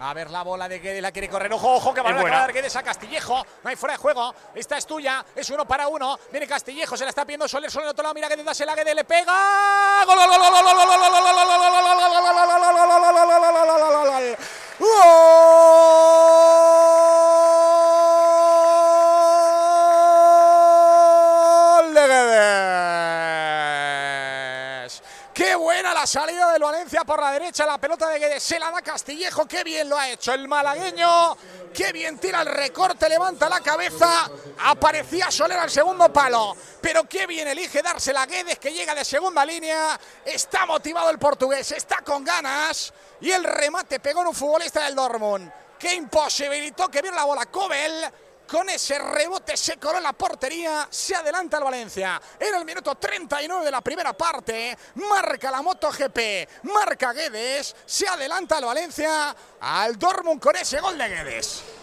A ver la bola de Guedes, la quiere correr. Ojo, ojo, que va a dar Guedes a Castillejo. No hay fuera de juego. Esta es tuya. Es uno para uno. Viene Castillejo, se la está pidiendo Soler. Soler, otro lado. Mira Guedes, dásela Guedes, le pega. ¡Gol, gol, gol, gol, gol, gol, gol, gol, Qué buena la salida del Valencia por la derecha, la pelota de Guedes se la da Castillejo, qué bien lo ha hecho el malagueño, qué bien tira el recorte, levanta la cabeza, aparecía Soler al segundo palo, pero qué bien elige dársela a Guedes que llega de segunda línea, está motivado el portugués, está con ganas y el remate pegó en un futbolista del Dortmund que imposibilitó que viera la bola Cobel con ese rebote se coló la portería, se adelanta el Valencia. En el minuto 39 de la primera parte, marca la MotoGP, marca Guedes, se adelanta el Valencia al Dortmund con ese gol de Guedes.